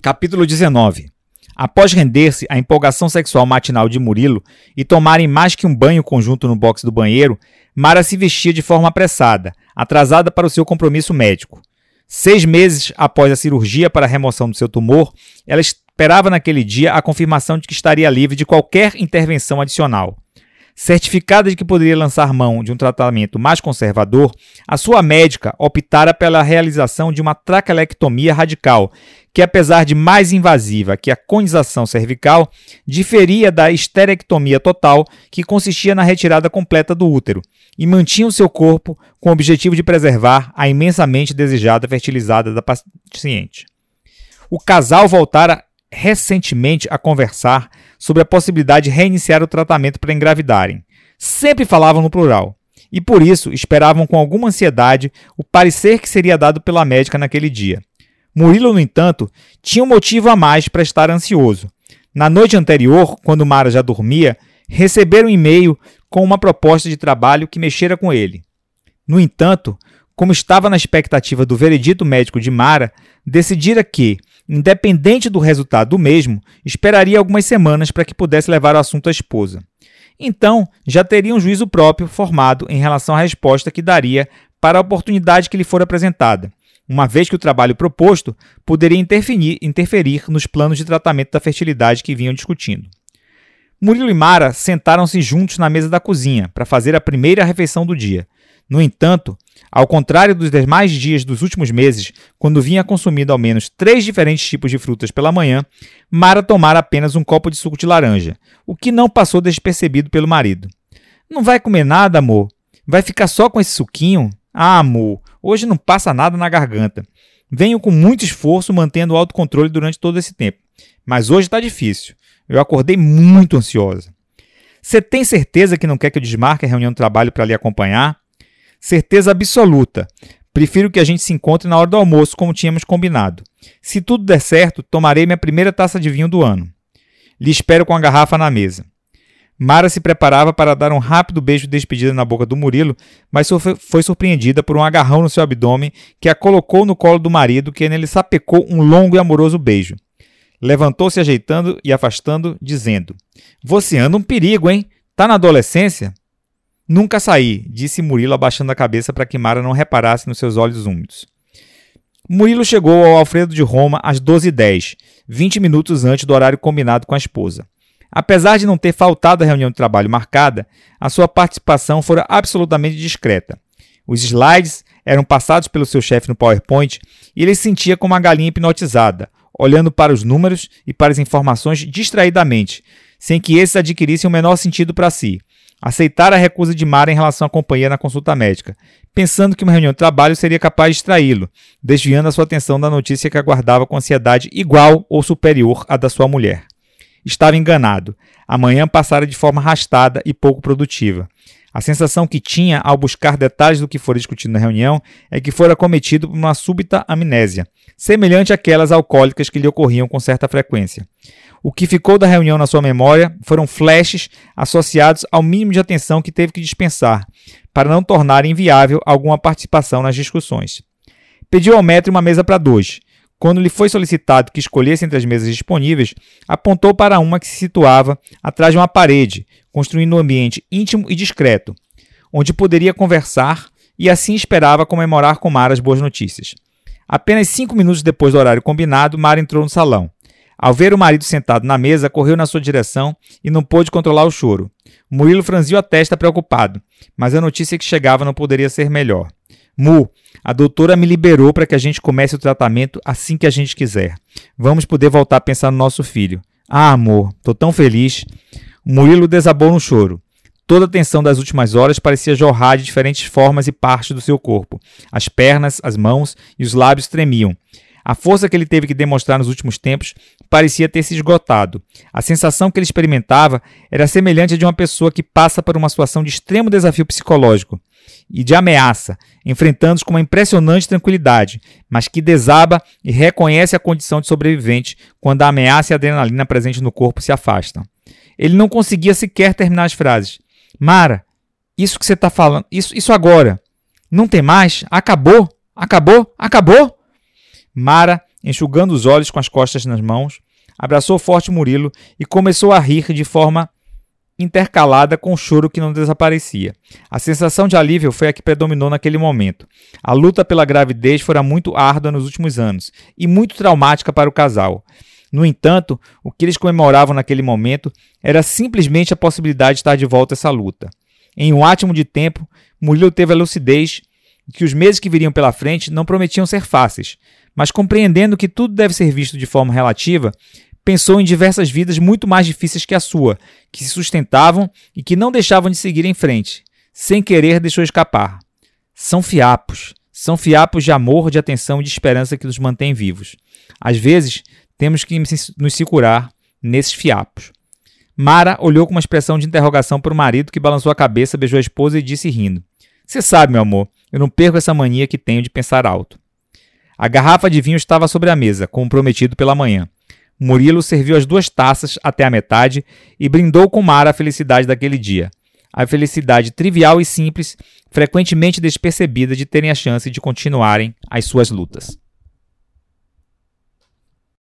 Capítulo 19 Após render-se à empolgação sexual matinal de Murilo e tomarem mais que um banho conjunto no box do banheiro, Mara se vestia de forma apressada, atrasada para o seu compromisso médico. Seis meses após a cirurgia para a remoção do seu tumor, ela esperava naquele dia a confirmação de que estaria livre de qualquer intervenção adicional. Certificada de que poderia lançar mão de um tratamento mais conservador, a sua médica optara pela realização de uma traquelectomia radical, que apesar de mais invasiva que a conização cervical, diferia da esterectomia total, que consistia na retirada completa do útero, e mantinha o seu corpo com o objetivo de preservar a imensamente desejada fertilizada da paciente. O casal voltara recentemente a conversar sobre a possibilidade de reiniciar o tratamento para engravidarem. Sempre falavam no plural. E por isso esperavam com alguma ansiedade o parecer que seria dado pela médica naquele dia. Murilo, no entanto, tinha um motivo a mais para estar ansioso. Na noite anterior, quando Mara já dormia, receberam um e-mail com uma proposta de trabalho que mexera com ele. No entanto, como estava na expectativa do veredito médico de Mara, decidira que, independente do resultado do mesmo, esperaria algumas semanas para que pudesse levar o assunto à esposa. Então, já teria um juízo próprio formado em relação à resposta que daria para a oportunidade que lhe for apresentada, uma vez que o trabalho proposto poderia interferir, interferir nos planos de tratamento da fertilidade que vinham discutindo. Murilo e Mara sentaram-se juntos na mesa da cozinha para fazer a primeira refeição do dia. No entanto, ao contrário dos demais dias dos últimos meses, quando vinha consumindo ao menos três diferentes tipos de frutas pela manhã, Mara tomara apenas um copo de suco de laranja, o que não passou despercebido pelo marido. Não vai comer nada, amor? Vai ficar só com esse suquinho? Ah, amor, hoje não passa nada na garganta. Venho com muito esforço mantendo o autocontrole durante todo esse tempo. Mas hoje está difícil. Eu acordei muito ansiosa. Você tem certeza que não quer que eu desmarque a reunião de trabalho para lhe acompanhar? Certeza absoluta. Prefiro que a gente se encontre na hora do almoço, como tínhamos combinado. Se tudo der certo, tomarei minha primeira taça de vinho do ano. Lhe espero com a garrafa na mesa. Mara se preparava para dar um rápido beijo de despedida na boca do Murilo, mas foi surpreendida por um agarrão no seu abdômen que a colocou no colo do marido, que nele sapecou um longo e amoroso beijo. Levantou-se ajeitando e afastando, dizendo: Você anda um perigo, hein? Tá na adolescência? Nunca saí, disse Murilo abaixando a cabeça para que Mara não reparasse nos seus olhos úmidos. Murilo chegou ao Alfredo de Roma às 12h10, 20 minutos antes do horário combinado com a esposa. Apesar de não ter faltado a reunião de trabalho marcada, a sua participação fora absolutamente discreta. Os slides eram passados pelo seu chefe no PowerPoint e ele se sentia como uma galinha hipnotizada, olhando para os números e para as informações distraidamente, sem que esses adquirissem o menor sentido para si aceitar a recusa de Mara em relação à companhia na consulta médica, pensando que uma reunião de trabalho seria capaz de distraí-lo, desviando a sua atenção da notícia que aguardava com ansiedade igual ou superior à da sua mulher. Estava enganado. A manhã passara de forma arrastada e pouco produtiva. A sensação que tinha ao buscar detalhes do que fora discutido na reunião é que fora cometido por uma súbita amnésia, semelhante àquelas alcoólicas que lhe ocorriam com certa frequência. O que ficou da reunião na sua memória foram flashes associados ao mínimo de atenção que teve que dispensar, para não tornar inviável alguma participação nas discussões. Pediu ao metro uma mesa para dois. Quando lhe foi solicitado que escolhesse entre as mesas disponíveis, apontou para uma que se situava atrás de uma parede, construindo um ambiente íntimo e discreto, onde poderia conversar e assim esperava comemorar com Mara as boas notícias. Apenas cinco minutos depois do horário combinado, Mara entrou no salão. Ao ver o marido sentado na mesa, correu na sua direção e não pôde controlar o choro. Murilo franziu a testa preocupado, mas a notícia que chegava não poderia ser melhor. Mu, a doutora me liberou para que a gente comece o tratamento assim que a gente quiser. Vamos poder voltar a pensar no nosso filho. Ah, amor, tô tão feliz. Murilo desabou no choro. Toda a tensão das últimas horas parecia jorrar de diferentes formas e partes do seu corpo. As pernas, as mãos e os lábios tremiam. A força que ele teve que demonstrar nos últimos tempos parecia ter se esgotado. A sensação que ele experimentava era semelhante à de uma pessoa que passa por uma situação de extremo desafio psicológico e de ameaça, enfrentando-os com uma impressionante tranquilidade, mas que desaba e reconhece a condição de sobrevivente quando a ameaça e a adrenalina presente no corpo se afastam. Ele não conseguia sequer terminar as frases. Mara, isso que você está falando, isso, isso agora, não tem mais? Acabou? Acabou? Acabou? Mara enxugando os olhos com as costas nas mãos, abraçou forte Murilo e começou a rir de forma intercalada com o choro que não desaparecia. A sensação de alívio foi a que predominou naquele momento. A luta pela gravidez fora muito árdua nos últimos anos e muito traumática para o casal. No entanto, o que eles comemoravam naquele momento era simplesmente a possibilidade de estar de volta a essa luta. Em um átimo de tempo, Murilo teve a lucidez que os meses que viriam pela frente não prometiam ser fáceis, mas compreendendo que tudo deve ser visto de forma relativa, pensou em diversas vidas muito mais difíceis que a sua, que se sustentavam e que não deixavam de seguir em frente. Sem querer, deixou escapar. São fiapos. São fiapos de amor, de atenção e de esperança que nos mantêm vivos. Às vezes, temos que nos segurar nesses fiapos. Mara olhou com uma expressão de interrogação para o marido que balançou a cabeça, beijou a esposa e disse rindo: Você sabe, meu amor, eu não perco essa mania que tenho de pensar alto. A garrafa de vinho estava sobre a mesa, como prometido pela manhã. Murilo serviu as duas taças até a metade e brindou com Mara a felicidade daquele dia. A felicidade trivial e simples, frequentemente despercebida de terem a chance de continuarem as suas lutas.